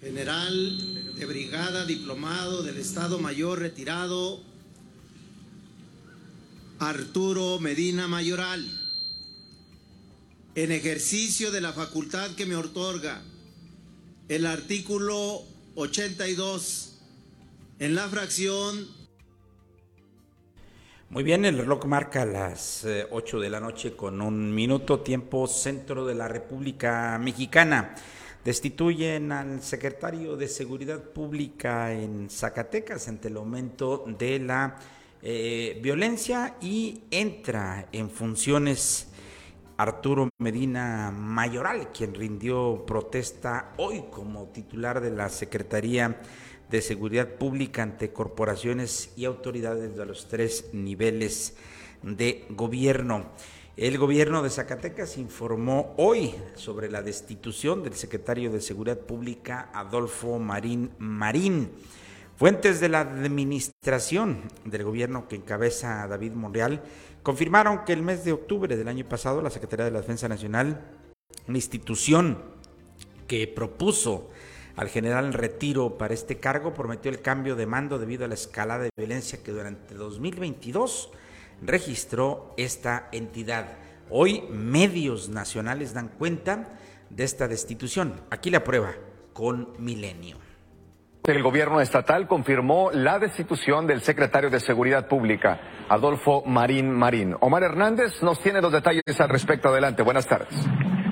General de Brigada, diplomado del Estado Mayor retirado, Arturo Medina Mayoral, en ejercicio de la facultad que me otorga el artículo 82 en la fracción. Muy bien, el reloj marca las 8 eh, de la noche con un minuto tiempo centro de la República Mexicana. Destituyen al secretario de Seguridad Pública en Zacatecas ante el aumento de la eh, violencia y entra en funciones Arturo Medina Mayoral, quien rindió protesta hoy como titular de la Secretaría de Seguridad Pública ante corporaciones y autoridades de los tres niveles de gobierno. El gobierno de Zacatecas informó hoy sobre la destitución del secretario de Seguridad Pública, Adolfo Marín Marín. Fuentes de la administración del gobierno que encabeza David Monreal confirmaron que el mes de octubre del año pasado la Secretaría de la Defensa Nacional, una institución que propuso al general en retiro para este cargo, prometió el cambio de mando debido a la escalada de violencia que durante 2022 registró esta entidad. Hoy medios nacionales dan cuenta de esta destitución. Aquí la prueba con Milenio. El gobierno estatal confirmó la destitución del secretario de Seguridad Pública, Adolfo Marín Marín. Omar Hernández nos tiene los detalles al respecto. Adelante, buenas tardes.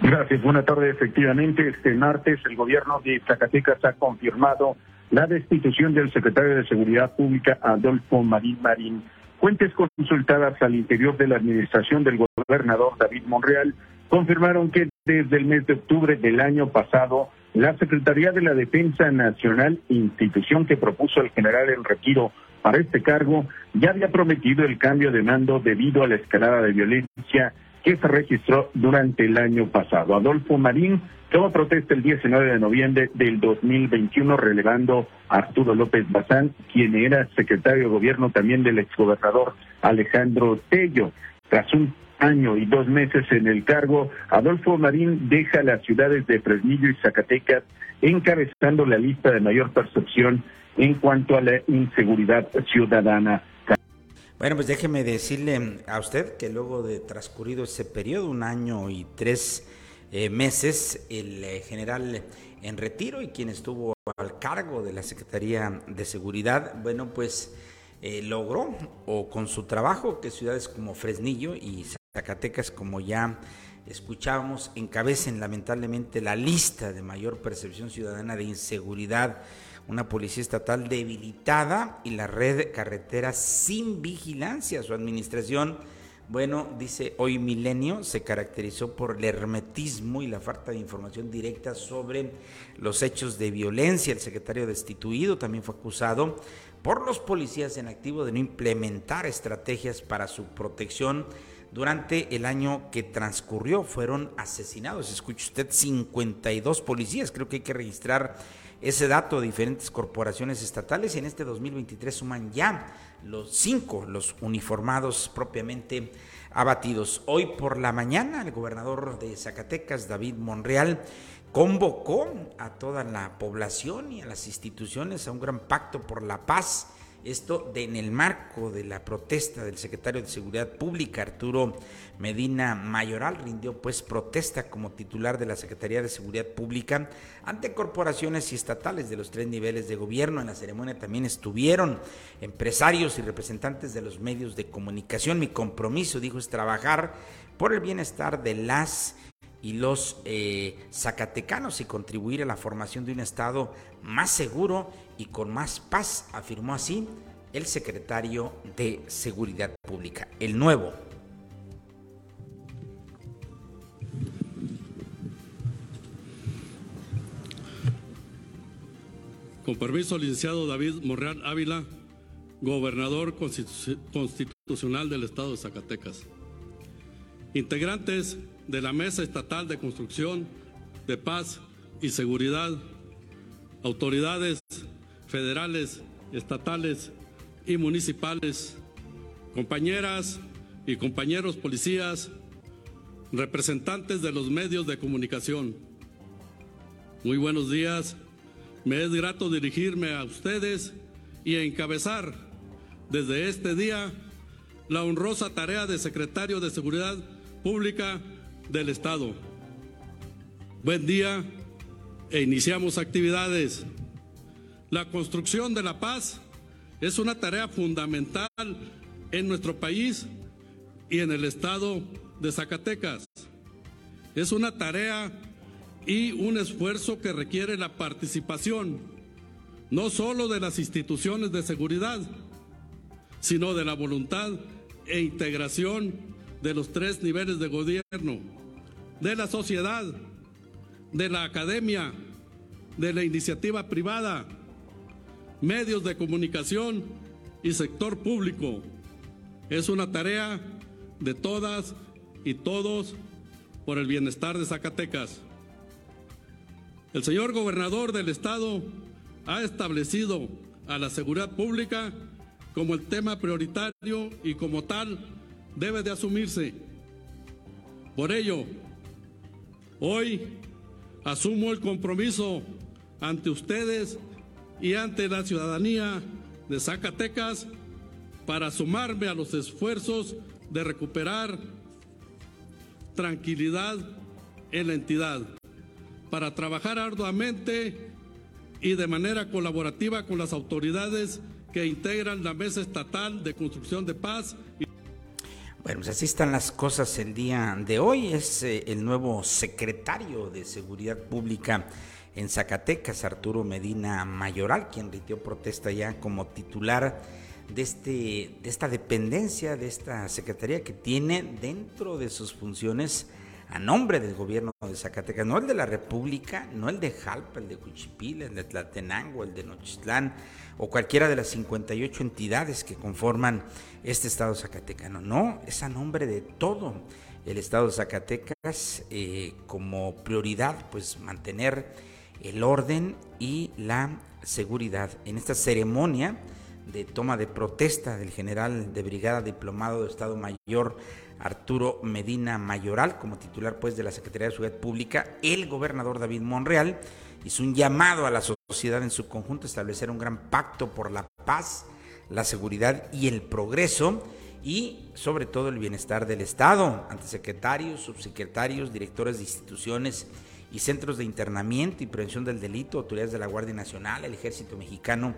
Gracias, buenas tardes. Efectivamente, este martes el gobierno de Zacatecas ha confirmado la destitución del secretario de Seguridad Pública, Adolfo Marín Marín. Fuentes consultadas al interior de la administración del gobernador David Monreal confirmaron que desde el mes de octubre del año pasado la Secretaría de la Defensa Nacional, institución que propuso el general en retiro para este cargo, ya había prometido el cambio de mando debido a la escalada de violencia que se registró durante el año pasado. Adolfo Marín tomó protesta el 19 de noviembre del 2021 relevando a Arturo López Bazán, quien era secretario de gobierno también del exgobernador Alejandro Tello. Tras un año y dos meses en el cargo, Adolfo Marín deja las ciudades de Fresnillo y Zacatecas encabezando la lista de mayor percepción en cuanto a la inseguridad ciudadana. Bueno, pues déjeme decirle a usted que luego de transcurrido ese periodo, un año y tres eh, meses, el eh, general en retiro y quien estuvo al cargo de la Secretaría de Seguridad, bueno, pues eh, logró, o con su trabajo, que ciudades como Fresnillo y Zacatecas, como ya escuchábamos, encabecen lamentablemente la lista de mayor percepción ciudadana de inseguridad, una policía estatal debilitada y la red carretera sin vigilancia. Su administración, bueno, dice hoy Milenio, se caracterizó por el hermetismo y la falta de información directa sobre los hechos de violencia. El secretario destituido también fue acusado por los policías en activo de no implementar estrategias para su protección durante el año que transcurrió fueron asesinados. Escuche usted, 52 policías. Creo que hay que registrar ese dato diferentes corporaciones estatales y en este 2023 suman ya los cinco, los uniformados propiamente abatidos. Hoy por la mañana el gobernador de Zacatecas, David Monreal, convocó a toda la población y a las instituciones a un gran pacto por la paz esto en el marco de la protesta del secretario de Seguridad Pública, Arturo Medina Mayoral, rindió pues protesta como titular de la Secretaría de Seguridad Pública ante corporaciones y estatales de los tres niveles de gobierno. En la ceremonia también estuvieron empresarios y representantes de los medios de comunicación. Mi compromiso, dijo, es trabajar por el bienestar de las y los eh, zacatecanos y contribuir a la formación de un Estado más seguro y con más paz, afirmó así el secretario de Seguridad Pública, el nuevo. Con permiso, licenciado David Morreal Ávila, gobernador constitucional del Estado de Zacatecas. Integrantes de la Mesa Estatal de Construcción de Paz y Seguridad, autoridades federales, estatales y municipales, compañeras y compañeros policías, representantes de los medios de comunicación. Muy buenos días. Me es grato dirigirme a ustedes y encabezar desde este día la honrosa tarea de secretario de Seguridad Pública del Estado. Buen día e iniciamos actividades. La construcción de la paz es una tarea fundamental en nuestro país y en el estado de Zacatecas. Es una tarea y un esfuerzo que requiere la participación no solo de las instituciones de seguridad, sino de la voluntad e integración de los tres niveles de gobierno, de la sociedad, de la academia, de la iniciativa privada, medios de comunicación y sector público. Es una tarea de todas y todos por el bienestar de Zacatecas. El señor gobernador del estado ha establecido a la seguridad pública como el tema prioritario y como tal debe de asumirse. Por ello, hoy asumo el compromiso ante ustedes y ante la ciudadanía de Zacatecas para sumarme a los esfuerzos de recuperar tranquilidad en la entidad para trabajar arduamente y de manera colaborativa con las autoridades que integran la Mesa Estatal de Construcción de Paz. Bueno, pues así están las cosas el día de hoy. Es eh, el nuevo secretario de Seguridad Pública en Zacatecas, Arturo Medina Mayoral, quien rindió protesta ya como titular de, este, de esta dependencia, de esta secretaría que tiene dentro de sus funciones a nombre del gobierno de Zacatecas, no el de la República, no el de Jalpa, el de Cuchipil, el de Tlatenango, el de Nochistlán o cualquiera de las 58 entidades que conforman este estado zacatecano. No, es a nombre de todo el estado de Zacatecas eh, como prioridad, pues mantener el orden y la seguridad en esta ceremonia de toma de protesta del general de brigada diplomado de Estado Mayor Arturo Medina Mayoral como titular pues de la Secretaría de Seguridad Pública, el gobernador David Monreal hizo un llamado a la sociedad en su conjunto a establecer un gran pacto por la paz, la seguridad y el progreso y sobre todo el bienestar del Estado. Ante secretarios, subsecretarios, directores de instituciones y centros de internamiento y prevención del delito, autoridades de la Guardia Nacional, el Ejército Mexicano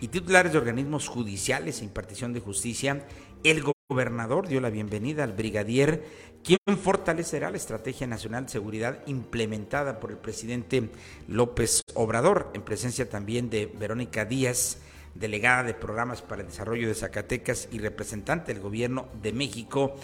y titulares de organismos judiciales e impartición de justicia, el gobernador dio la bienvenida al brigadier, quien fortalecerá la Estrategia Nacional de Seguridad implementada por el presidente López Obrador, en presencia también de Verónica Díaz, delegada de programas para el desarrollo de Zacatecas y representante del gobierno de México,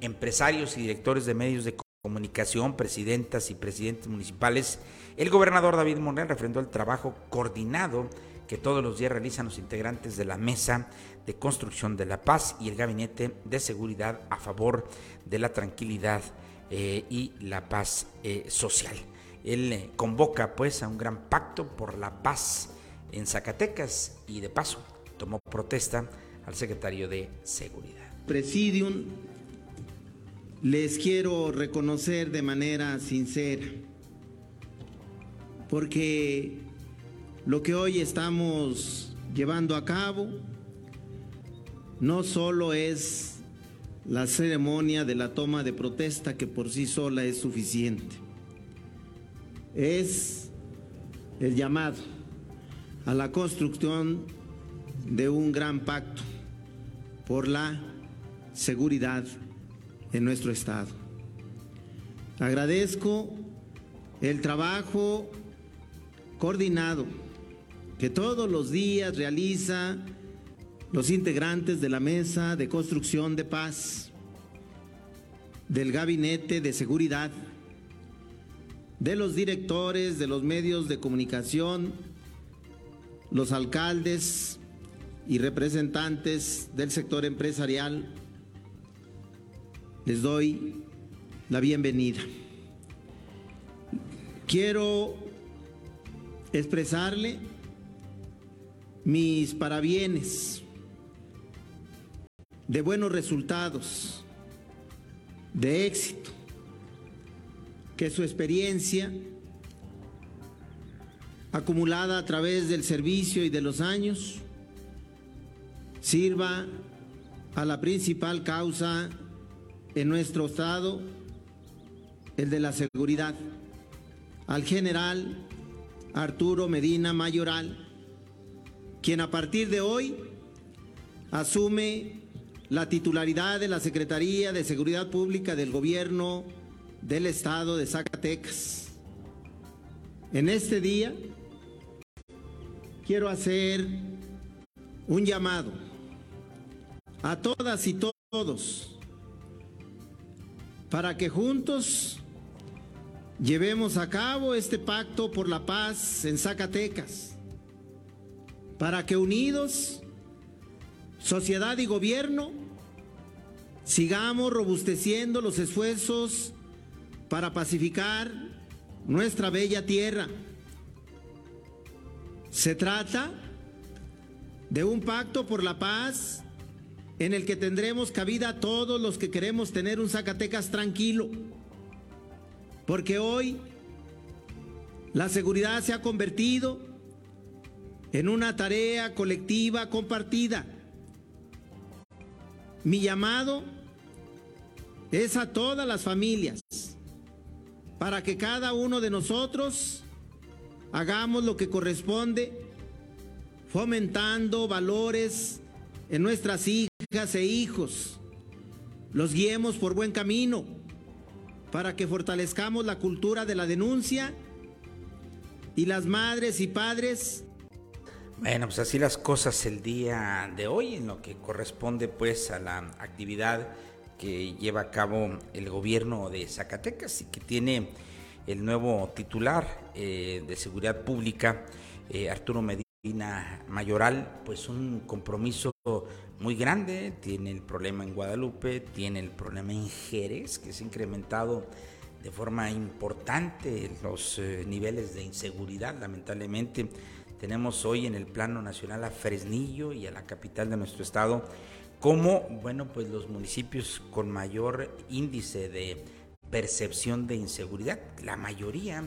empresarios y directores de medios de comunicación, presidentas y presidentes municipales. El gobernador David Monreal refrendó el trabajo coordinado que todos los días realizan los integrantes de la Mesa de Construcción de la Paz y el Gabinete de Seguridad a favor de la tranquilidad eh, y la paz eh, social. Él eh, convoca pues a un gran pacto por la paz en Zacatecas y de paso tomó protesta al secretario de Seguridad. Presidium, les quiero reconocer de manera sincera, porque lo que hoy estamos llevando a cabo no solo es la ceremonia de la toma de protesta que por sí sola es suficiente, es el llamado a la construcción de un gran pacto por la seguridad en nuestro Estado. Agradezco el trabajo coordinado que todos los días realiza los integrantes de la Mesa de Construcción de Paz, del Gabinete de Seguridad, de los directores de los medios de comunicación, los alcaldes y representantes del sector empresarial. Les doy la bienvenida. Quiero expresarle mis parabienes de buenos resultados, de éxito, que su experiencia acumulada a través del servicio y de los años sirva a la principal causa en nuestro estado, el de la seguridad, al general Arturo Medina Mayoral, quien a partir de hoy asume la titularidad de la Secretaría de Seguridad Pública del Gobierno del Estado de Zacatecas. En este día quiero hacer un llamado a todas y todos para que juntos llevemos a cabo este pacto por la paz en Zacatecas, para que unidos, sociedad y gobierno, sigamos robusteciendo los esfuerzos para pacificar nuestra bella tierra. Se trata de un pacto por la paz en el que tendremos cabida todos los que queremos tener un Zacatecas tranquilo. Porque hoy la seguridad se ha convertido en una tarea colectiva compartida. Mi llamado es a todas las familias para que cada uno de nosotros hagamos lo que corresponde, fomentando valores en nuestras hijas e hijos, los guiemos por buen camino para que fortalezcamos la cultura de la denuncia y las madres y padres. Bueno, pues así las cosas el día de hoy en lo que corresponde pues a la actividad que lleva a cabo el gobierno de Zacatecas y que tiene el nuevo titular eh, de seguridad pública, eh, Arturo Medina Mayoral, pues un compromiso muy grande, tiene el problema en Guadalupe, tiene el problema en Jerez, que se ha incrementado de forma importante los eh, niveles de inseguridad, lamentablemente. Tenemos hoy en el plano nacional a Fresnillo y a la capital de nuestro estado como, bueno, pues los municipios con mayor índice de percepción de inseguridad. La mayoría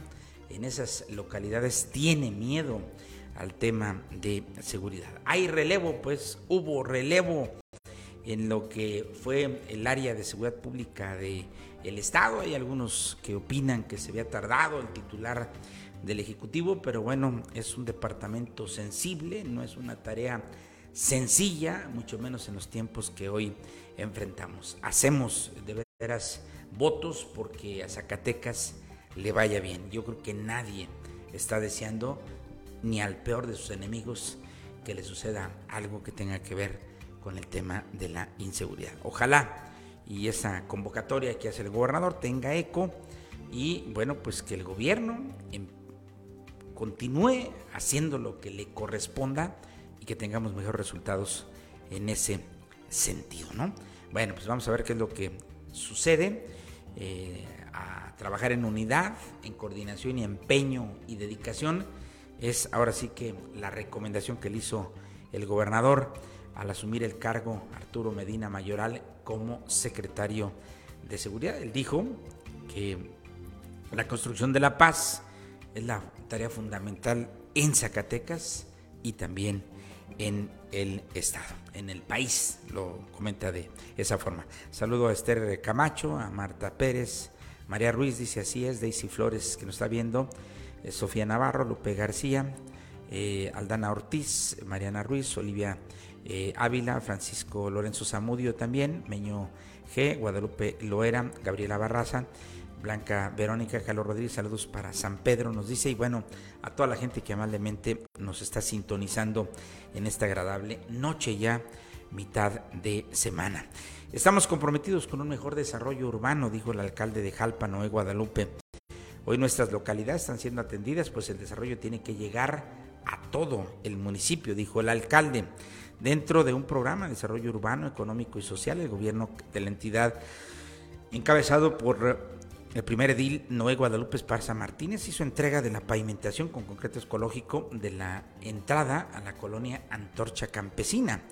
en esas localidades tiene miedo al tema de seguridad. Hay relevo, pues hubo relevo en lo que fue el área de seguridad pública el Estado. Hay algunos que opinan que se había tardado el titular del Ejecutivo, pero bueno, es un departamento sensible, no es una tarea sencilla, mucho menos en los tiempos que hoy enfrentamos. Hacemos de veras votos porque a Zacatecas le vaya bien. Yo creo que nadie está deseando ni al peor de sus enemigos que le suceda algo que tenga que ver con el tema de la inseguridad. Ojalá y esa convocatoria que hace el gobernador tenga eco y bueno, pues que el gobierno em, continúe haciendo lo que le corresponda y que tengamos mejores resultados en ese sentido, ¿no? Bueno, pues vamos a ver qué es lo que sucede. Eh, a trabajar en unidad, en coordinación y empeño y dedicación es ahora sí que la recomendación que le hizo el gobernador al asumir el cargo Arturo Medina Mayoral como secretario de Seguridad. Él dijo que la construcción de la paz es la tarea fundamental en Zacatecas y también en el Estado, en el país, lo comenta de esa forma. Saludo a Esther Camacho, a Marta Pérez, María Ruiz dice así es, Daisy Flores que nos está viendo, eh, Sofía Navarro, Lupe García, eh, Aldana Ortiz, Mariana Ruiz, Olivia eh, Ávila, Francisco Lorenzo Zamudio también, Meño G, Guadalupe Loera, Gabriela Barraza, Blanca Verónica, Carlos Rodríguez, saludos para San Pedro, nos dice, y bueno, a toda la gente que amablemente nos está sintonizando en esta agradable noche ya, mitad de semana. Estamos comprometidos con un mejor desarrollo urbano, dijo el alcalde de Jalpa, Noé Guadalupe. Hoy nuestras localidades están siendo atendidas, pues el desarrollo tiene que llegar a todo el municipio, dijo el alcalde. Dentro de un programa de desarrollo urbano, económico y social, el gobierno de la entidad, encabezado por el primer edil Noé Guadalupe Esparza Martínez, hizo entrega de la pavimentación con concreto ecológico de la entrada a la colonia Antorcha Campesina.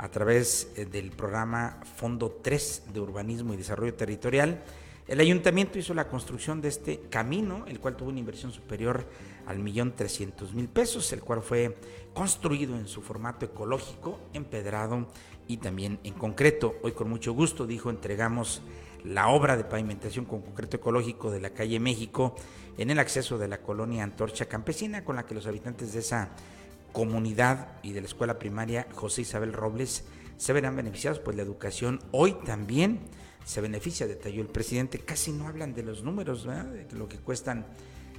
a través eh, del programa Fondo 3 de Urbanismo y Desarrollo Territorial. El ayuntamiento hizo la construcción de este camino, el cual tuvo una inversión superior al millón trescientos mil pesos, el cual fue construido en su formato ecológico, empedrado y también en concreto. Hoy con mucho gusto, dijo, entregamos la obra de pavimentación con concreto ecológico de la calle México en el acceso de la colonia Antorcha Campesina, con la que los habitantes de esa comunidad y de la escuela primaria José Isabel Robles se verán beneficiados, pues la educación hoy también se beneficia, detalló el presidente. Casi no hablan de los números, de lo que cuestan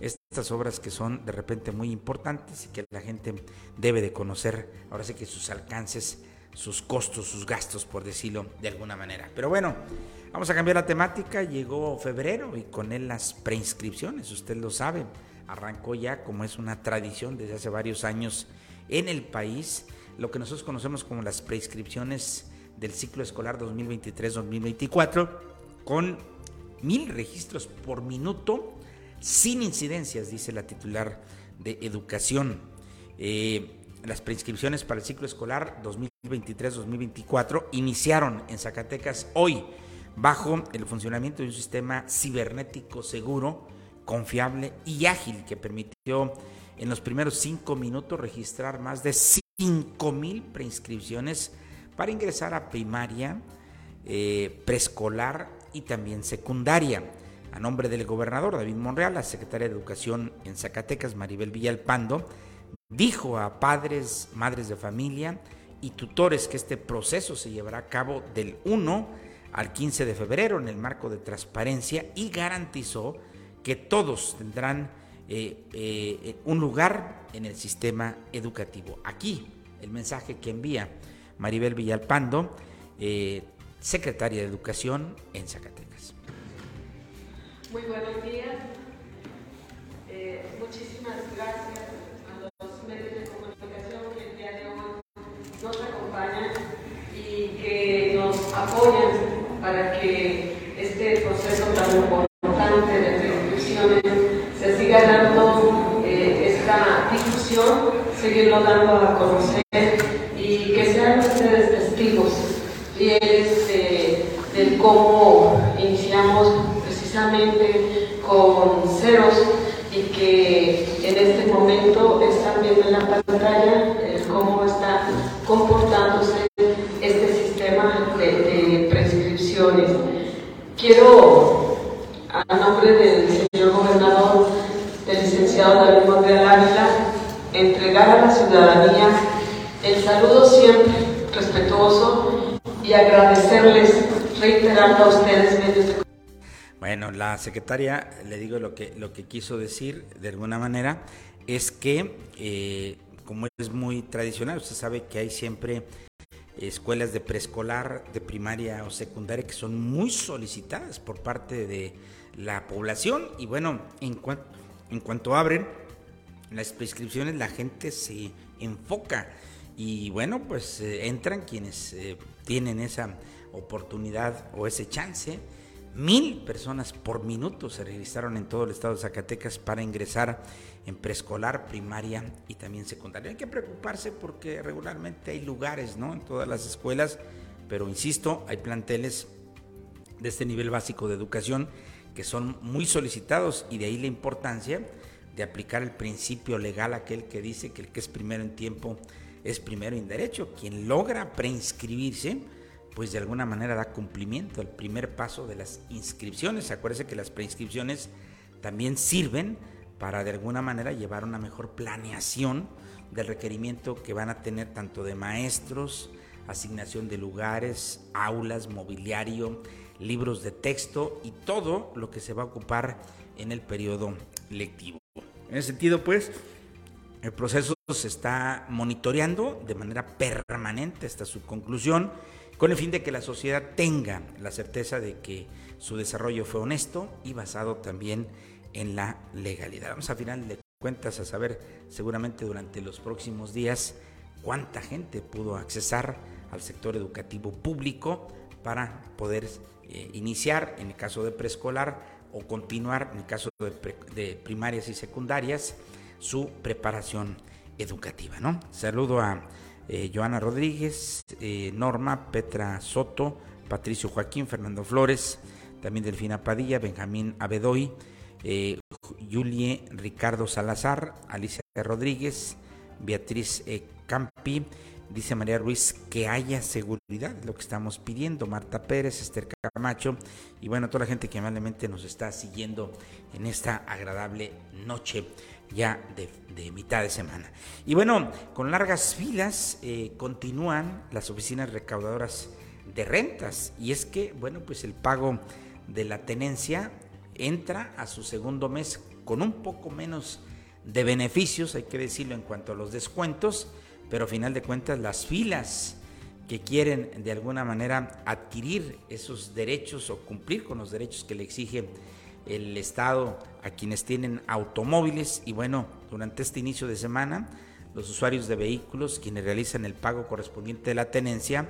estas obras que son de repente muy importantes y que la gente debe de conocer, ahora sí que sus alcances, sus costos, sus gastos, por decirlo de alguna manera. Pero bueno, vamos a cambiar la temática. Llegó febrero y con él las preinscripciones, usted lo sabe. Arrancó ya, como es una tradición desde hace varios años en el país, lo que nosotros conocemos como las preinscripciones del ciclo escolar 2023-2024, con mil registros por minuto sin incidencias, dice la titular de Educación. Eh, las preinscripciones para el ciclo escolar 2023-2024 iniciaron en Zacatecas hoy bajo el funcionamiento de un sistema cibernético seguro, confiable y ágil que permitió en los primeros cinco minutos registrar más de cinco mil preinscripciones para ingresar a primaria, eh, preescolar y también secundaria. A nombre del gobernador David Monreal, la secretaria de Educación en Zacatecas, Maribel Villalpando, dijo a padres, madres de familia y tutores que este proceso se llevará a cabo del 1 al 15 de febrero en el marco de transparencia y garantizó que todos tendrán eh, eh, un lugar en el sistema educativo. Aquí el mensaje que envía Maribel Villalpando, eh, secretaria de Educación en Zacatecas. Muy buenos días. Muchísimas gracias a los medios de comunicación que el día de hoy nos acompañan y que nos apoyan para que este proceso tan importante de inscripciones se siga dando eh, esta difusión, seguirlo dando a conocer y que sean ustedes testigos fieles de, del cómo iniciamos con ceros y que en este momento están viendo en la pantalla cómo está comportándose este sistema de, Quiero, a nombre del señor gobernador, del licenciado David Monreal Ávila, entregar a la ciudadanía el saludo siempre respetuoso y agradecerles, reiterando a ustedes medios de bueno, la secretaria, le digo lo que, lo que quiso decir de alguna manera, es que eh, como es muy tradicional, usted sabe que hay siempre escuelas de preescolar, de primaria o secundaria que son muy solicitadas por parte de la población. Y bueno, en, cuanto en cuanto abren las prescripciones la gente se enfoca. Y bueno, pues eh, entran quienes eh, tienen esa oportunidad o ese chance Mil personas por minuto se registraron en todo el estado de Zacatecas para ingresar en preescolar, primaria y también secundaria. Hay que preocuparse porque regularmente hay lugares, ¿no? En todas las escuelas, pero insisto, hay planteles de este nivel básico de educación que son muy solicitados y de ahí la importancia de aplicar el principio legal aquel que dice que el que es primero en tiempo es primero en derecho. Quien logra preinscribirse, pues de alguna manera da cumplimiento al primer paso de las inscripciones. Acuérdense que las preinscripciones también sirven para de alguna manera llevar una mejor planeación del requerimiento que van a tener tanto de maestros, asignación de lugares, aulas, mobiliario, libros de texto y todo lo que se va a ocupar en el periodo lectivo. En ese sentido, pues, el proceso se está monitoreando de manera permanente hasta su conclusión con el fin de que la sociedad tenga la certeza de que su desarrollo fue honesto y basado también en la legalidad. Vamos a final de cuentas a saber seguramente durante los próximos días cuánta gente pudo accesar al sector educativo público para poder eh, iniciar en el caso de preescolar o continuar en el caso de, primarias y secundarias su preparación educativa. ¿no? Saludo a eh, Joana Rodríguez, eh, Norma, Petra Soto, Patricio Joaquín, Fernando Flores, también Delfina Padilla, Benjamín Abedoy, eh, Julie Ricardo Salazar, Alicia Rodríguez, Beatriz Campi, dice María Ruiz que haya seguridad, lo que estamos pidiendo, Marta Pérez, Esther Camacho y bueno, toda la gente que amablemente nos está siguiendo en esta agradable noche ya de, mitad de semana. Y bueno, con largas filas eh, continúan las oficinas recaudadoras de rentas y es que, bueno, pues el pago de la tenencia entra a su segundo mes con un poco menos de beneficios, hay que decirlo en cuanto a los descuentos, pero a final de cuentas las filas que quieren de alguna manera adquirir esos derechos o cumplir con los derechos que le exige el Estado a quienes tienen automóviles y bueno, durante este inicio de semana los usuarios de vehículos quienes realizan el pago correspondiente de la tenencia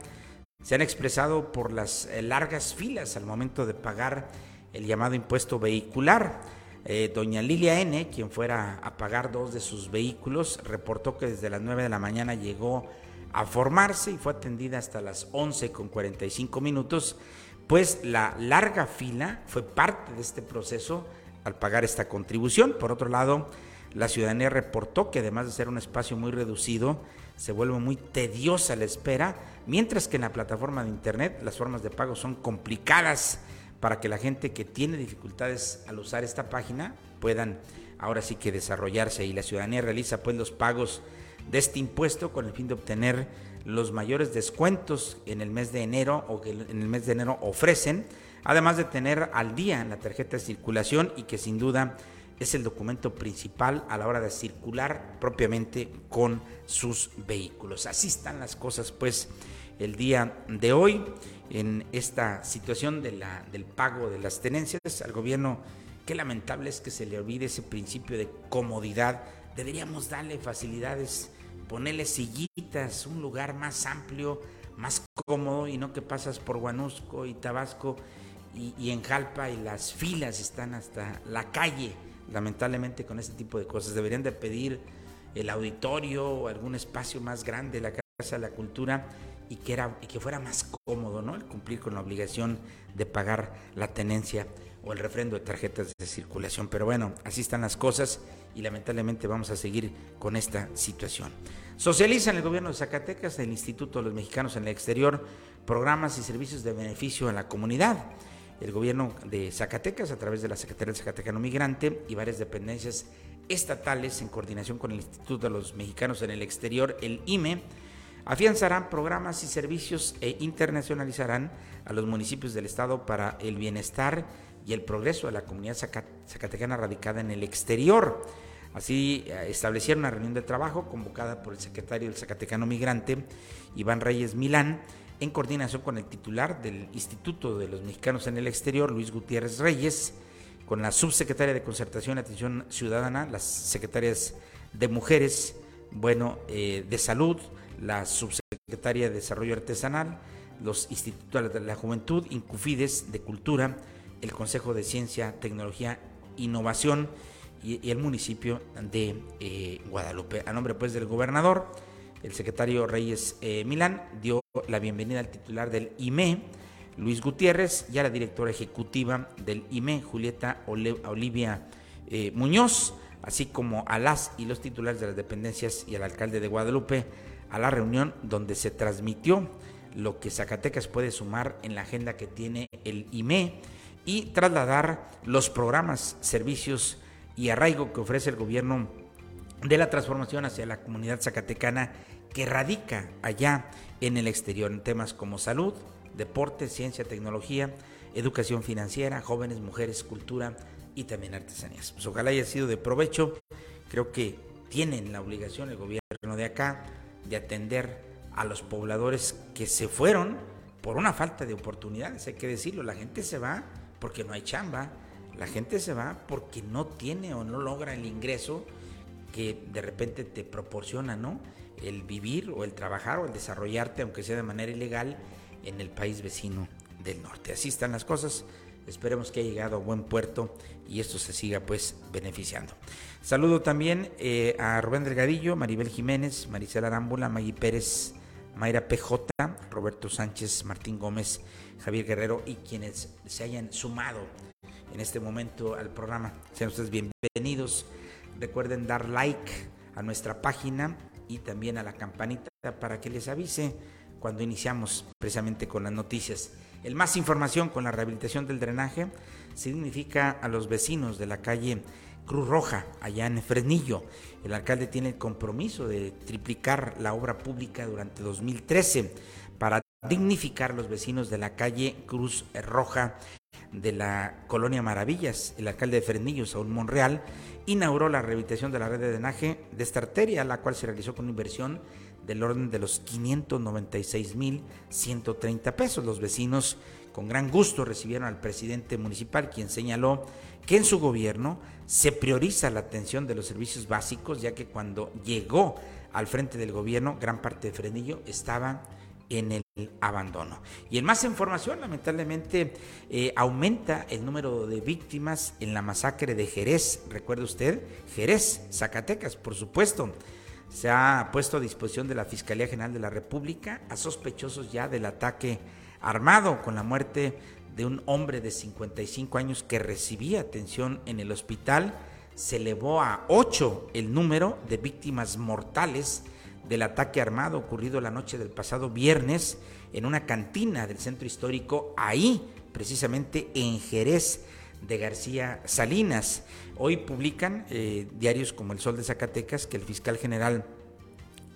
se han expresado por las eh, largas filas al momento de pagar el llamado impuesto vehicular. Eh, doña Lilia N., quien fuera a pagar dos de sus vehículos, reportó que desde las 9 de la mañana llegó a formarse y fue atendida hasta las 11 con 45 minutos, pues la larga fila fue parte de este proceso al pagar esta contribución. Por otro lado, la ciudadanía reportó que además de ser un espacio muy reducido, se vuelve muy tediosa la espera, mientras que en la plataforma de Internet las formas de pago son complicadas para que la gente que tiene dificultades al usar esta página puedan ahora sí que desarrollarse y la ciudadanía realiza pues los pagos de este impuesto con el fin de obtener los mayores descuentos en el mes de enero o que en el mes de enero ofrecen, además de tener al día la tarjeta de circulación y que sin duda es el documento principal a la hora de circular propiamente con sus vehículos. Así están las cosas pues el día de hoy en esta situación de del pago de las tenencias al gobierno. Qué lamentable es que se le olvide ese principio de comodidad. Deberíamos darle facilidades, ponerle sillitas, un lugar más amplio, más cómodo y no que pasas por Guanusco y Tabasco y, y en Jalpa y las filas están hasta la calle. Lamentablemente con este tipo de cosas deberían de pedir el auditorio o algún espacio más grande, la Casa de la Cultura, y que, era, y que fuera más cómodo ¿no? el cumplir con la obligación de pagar la tenencia o el refrendo de tarjetas de circulación. Pero bueno, así están las cosas y lamentablemente vamos a seguir con esta situación. Socializa en el gobierno de Zacatecas, el Instituto de los Mexicanos en el Exterior, programas y servicios de beneficio a la comunidad. El gobierno de Zacatecas, a través de la Secretaría del Zacatecano Migrante y varias dependencias estatales en coordinación con el Instituto de los Mexicanos en el Exterior, el IME, afianzarán programas y servicios e internacionalizarán a los municipios del Estado para el bienestar y el progreso de la comunidad zacatecana radicada en el exterior. Así eh, establecieron una reunión de trabajo convocada por el secretario del Zacatecano Migrante, Iván Reyes Milán, en coordinación con el titular del Instituto de los Mexicanos en el Exterior, Luis Gutiérrez Reyes, con la subsecretaria de Concertación y Atención Ciudadana, las secretarias de Mujeres, bueno, eh, de Salud, la subsecretaria de Desarrollo Artesanal, los institutos de la Juventud, Incufides de Cultura, el Consejo de Ciencia, Tecnología, Innovación y, el municipio de eh, Guadalupe. A nombre pues del gobernador, el secretario Reyes eh, Milán dio la bienvenida al titular del IME, Luis Gutiérrez, y a la directora ejecutiva del IME, Julieta Olivia eh, Muñoz, así como a las y los titulares de las dependencias y al alcalde de Guadalupe, a la reunión donde se transmitió lo que Zacatecas puede sumar en la agenda que tiene el IME y trasladar los programas, servicios y arraigo que ofrece el gobierno de la transformación hacia la comunidad zacatecana que radica allá en el exterior en temas como salud, deporte, ciencia, tecnología, educación financiera, jóvenes, mujeres, cultura y también artesanías. Pues ojalá haya sido de provecho. Creo que tienen la obligación el gobierno de acá de atender a los pobladores que se fueron por una falta de oportunidades, hay que decirlo, la gente se va porque no hay chamba, la gente se va porque no tiene o no logra el ingreso que de repente te proporciona, ¿no? El vivir o el trabajar o el desarrollarte, aunque sea de manera ilegal, en el país vecino del norte. Así están las cosas. Esperemos que haya llegado a buen puerto y esto se siga pues beneficiando. Saludo también eh, a Rubén Delgadillo, Maribel Jiménez, Maricela Arámbula, Maggie Pérez, Mayra PJ, Roberto Sánchez, Martín Gómez, Javier Guerrero y quienes se hayan sumado en este momento al programa. Sean ustedes bienvenidos. Recuerden dar like a nuestra página y también a la campanita para que les avise cuando iniciamos precisamente con las noticias. El más información con la rehabilitación del drenaje significa a los vecinos de la calle Cruz Roja, allá en Fresnillo. El alcalde tiene el compromiso de triplicar la obra pública durante 2013 para dignificar a los vecinos de la calle Cruz Roja de la colonia Maravillas. El alcalde de Fresnillo, Saúl Monreal, inauguró la rehabilitación de la red de drenaje de esta arteria, la cual se realizó con inversión del orden de los 596.130 pesos. Los vecinos con gran gusto recibieron al presidente municipal, quien señaló que en su gobierno se prioriza la atención de los servicios básicos, ya que cuando llegó al frente del gobierno, gran parte de Frenillo estaba en el abandono. Y en más información, lamentablemente, eh, aumenta el número de víctimas en la masacre de Jerez. ¿Recuerda usted? Jerez, Zacatecas, por supuesto se ha puesto a disposición de la Fiscalía General de la República a sospechosos ya del ataque armado con la muerte de un hombre de 55 años que recibía atención en el hospital. Se elevó a 8 el número de víctimas mortales del ataque armado ocurrido la noche del pasado viernes en una cantina del centro histórico, ahí precisamente en Jerez de García Salinas. Hoy publican eh, diarios como El Sol de Zacatecas que el fiscal general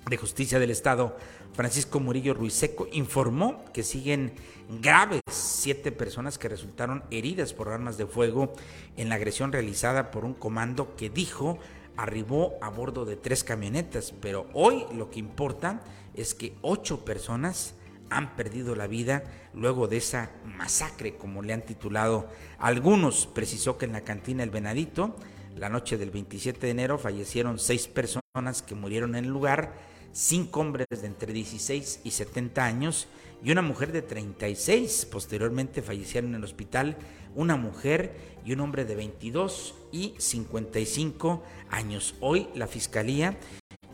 de Justicia del Estado, Francisco Murillo Ruiseco, informó que siguen graves siete personas que resultaron heridas por armas de fuego en la agresión realizada por un comando que dijo arribó a bordo de tres camionetas. Pero hoy lo que importa es que ocho personas han perdido la vida luego de esa masacre, como le han titulado algunos. Precisó que en la cantina El Venadito, la noche del 27 de enero, fallecieron seis personas que murieron en el lugar, cinco hombres de entre 16 y 70 años y una mujer de 36. Posteriormente fallecieron en el hospital una mujer y un hombre de 22 y 55 años. Hoy la Fiscalía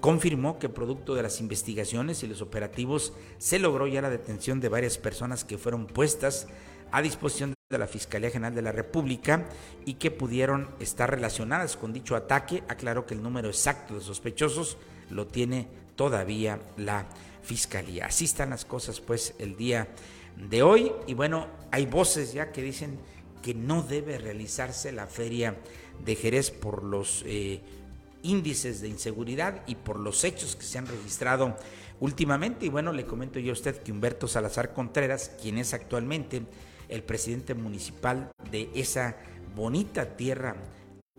confirmó que producto de las investigaciones y los operativos se logró ya la detención de varias personas que fueron puestas a disposición de la Fiscalía General de la República y que pudieron estar relacionadas con dicho ataque. Aclaró que el número exacto de sospechosos lo tiene todavía la Fiscalía. Así están las cosas pues el día de hoy y bueno, hay voces ya que dicen que no debe realizarse la feria de Jerez por los... Eh, índices de inseguridad y por los hechos que se han registrado últimamente. Y bueno, le comento yo a usted que Humberto Salazar Contreras, quien es actualmente el presidente municipal de esa bonita tierra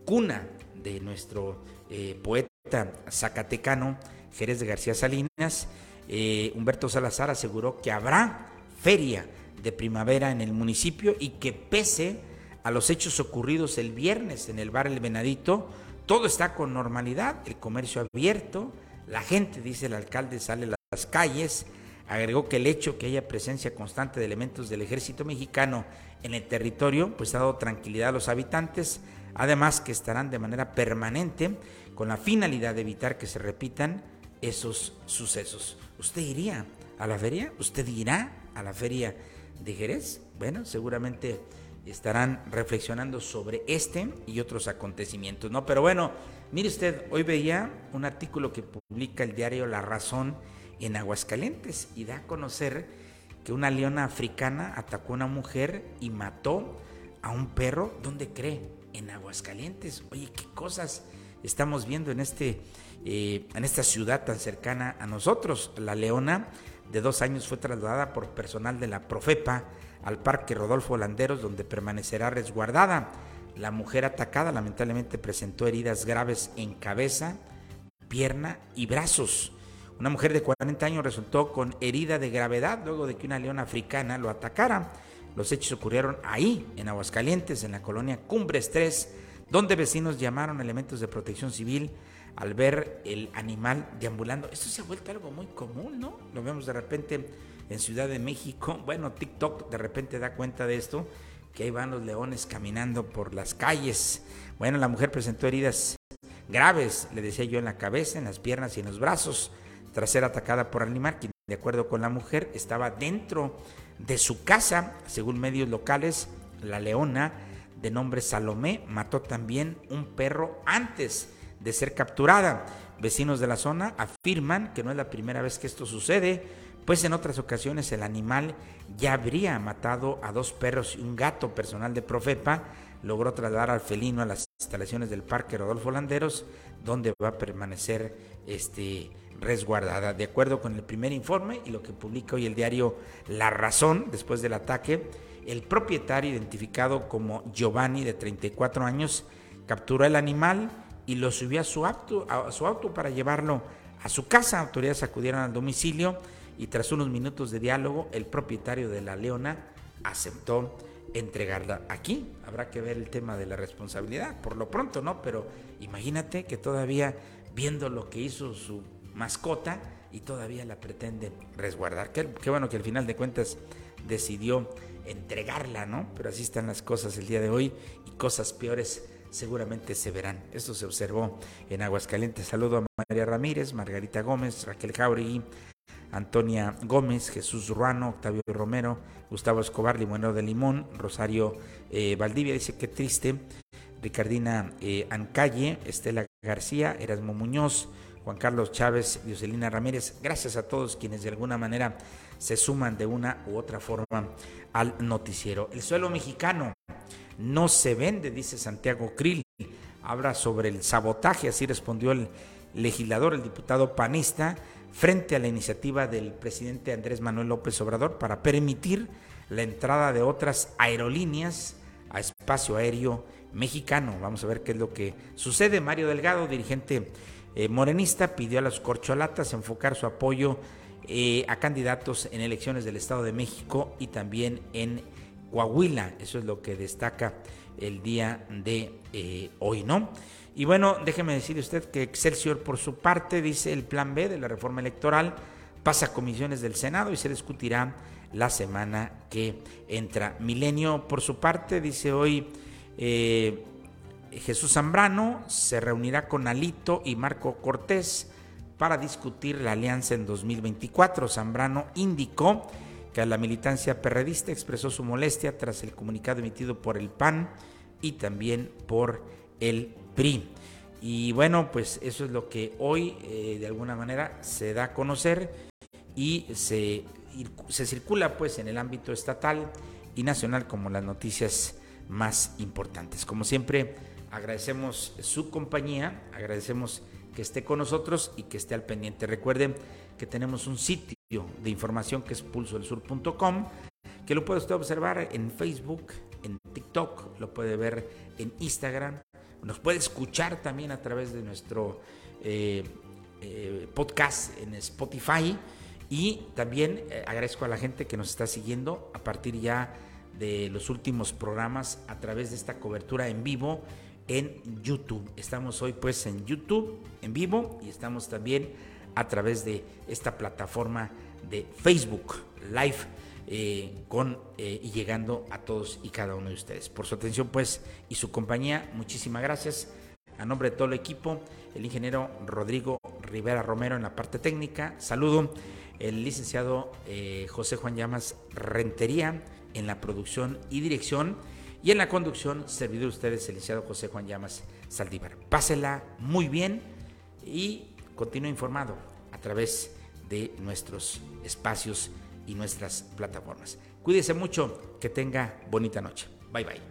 cuna de nuestro eh, poeta zacatecano Jerez de García Salinas, eh, Humberto Salazar aseguró que habrá feria de primavera en el municipio y que pese a los hechos ocurridos el viernes en el bar El Venadito, todo está con normalidad, el comercio abierto, la gente, dice el alcalde, sale a las calles. Agregó que el hecho que haya presencia constante de elementos del ejército mexicano en el territorio, pues ha dado tranquilidad a los habitantes, además que estarán de manera permanente con la finalidad de evitar que se repitan esos sucesos. ¿Usted iría a la feria? ¿Usted irá a la feria de Jerez? Bueno, seguramente estarán reflexionando sobre este y otros acontecimientos, ¿no? Pero bueno, mire usted, hoy veía un artículo que publica el diario La Razón en Aguascalientes y da a conocer que una leona africana atacó a una mujer y mató a un perro, ¿dónde cree? En Aguascalientes. Oye, qué cosas estamos viendo en este eh, en esta ciudad tan cercana a nosotros. La leona de dos años fue trasladada por personal de la Profepa al Parque Rodolfo Landeros, donde permanecerá resguardada. La mujer atacada lamentablemente presentó heridas graves en cabeza, pierna y brazos. Una mujer de 40 años resultó con herida de gravedad luego de que una leona africana lo atacara. Los hechos ocurrieron ahí, en Aguascalientes, en la colonia Cumbres 3, donde vecinos llamaron elementos de protección civil al ver el animal deambulando. Esto se ha vuelto algo muy común, ¿no? Lo vemos de repente en Ciudad de México. Bueno, TikTok de repente da cuenta de esto, que ahí van los leones caminando por las calles. Bueno, la mujer presentó heridas graves, le decía yo, en la cabeza, en las piernas y en los brazos, tras ser atacada por animal, quien de acuerdo con la mujer estaba dentro de su casa, según medios locales, la leona de nombre Salomé mató también un perro antes de ser capturada. Vecinos de la zona afirman que no es la primera vez que esto sucede, pues en otras ocasiones el animal ya habría matado a dos perros y un gato personal de Profepa, logró trasladar al felino a las instalaciones del Parque Rodolfo Landeros, donde va a permanecer este, resguardada. De acuerdo con el primer informe y lo que publica hoy el diario La Razón, después del ataque, el propietario, identificado como Giovanni, de 34 años, capturó el animal y lo subió a su auto, a su auto para llevarlo a su casa. Autoridades acudieron al domicilio y tras unos minutos de diálogo, el propietario de la leona aceptó entregarla. Aquí habrá que ver el tema de la responsabilidad, por lo pronto, ¿no? Pero imagínate que todavía viendo lo que hizo su mascota y todavía la pretende resguardar. Qué, qué bueno que al final de cuentas decidió entregarla, ¿no? Pero así están las cosas el día de hoy y cosas peores seguramente se verán. Esto se observó en Aguascalientes. Saludo a María Ramírez, Margarita Gómez, Raquel Jauregui, Antonia Gómez, Jesús Ruano, Octavio Romero, Gustavo Escobar, Limonero de Limón, Rosario eh, Valdivia, dice que triste, Ricardina eh, Ancalle, Estela García, Erasmo Muñoz, Juan Carlos Chávez, Dioselina Ramírez, gracias a todos quienes de alguna manera se suman de una u otra forma al noticiero. El suelo mexicano no se vende, dice Santiago Krill. Habla sobre el sabotaje, así respondió el legislador, el diputado panista, frente a la iniciativa del presidente Andrés Manuel López Obrador para permitir la entrada de otras aerolíneas a espacio aéreo mexicano. Vamos a ver qué es lo que sucede. Mario Delgado, dirigente eh, morenista, pidió a las corcholatas enfocar su apoyo eh, a candidatos en elecciones del Estado de México y también en Coahuila. Eso es lo que destaca el día de eh, hoy, ¿no? Y bueno, déjeme decirle usted que Excelsior, por su parte, dice el plan B de la reforma electoral pasa a comisiones del Senado y se discutirá la semana que entra. Milenio, por su parte, dice hoy eh, Jesús Zambrano se reunirá con Alito y Marco Cortés para discutir la alianza en 2024. Zambrano indicó que la militancia perredista expresó su molestia tras el comunicado emitido por el PAN y también por el PRI. Y bueno, pues eso es lo que hoy eh, de alguna manera se da a conocer y se, se circula pues en el ámbito estatal y nacional como las noticias más importantes. Como siempre, agradecemos su compañía, agradecemos que esté con nosotros y que esté al pendiente. Recuerden que tenemos un sitio de información que es pulsodelsur.com, que lo puede usted observar en Facebook, en TikTok, lo puede ver en Instagram, nos puede escuchar también a través de nuestro eh, eh, podcast en Spotify y también eh, agradezco a la gente que nos está siguiendo a partir ya de los últimos programas a través de esta cobertura en vivo en YouTube. Estamos hoy pues en YouTube en vivo y estamos también a través de esta plataforma de Facebook Live eh, con eh, y llegando a todos y cada uno de ustedes. Por su atención pues y su compañía, muchísimas gracias. A nombre de todo el equipo, el ingeniero Rodrigo Rivera Romero en la parte técnica, saludo el licenciado eh, José Juan Llamas Rentería en la producción y dirección y en la conducción, servidor de ustedes, el licenciado José Juan Llamas Saldívar. Pásela muy bien y continúe informado a través de nuestros espacios y nuestras plataformas. Cuídese mucho, que tenga bonita noche. Bye bye.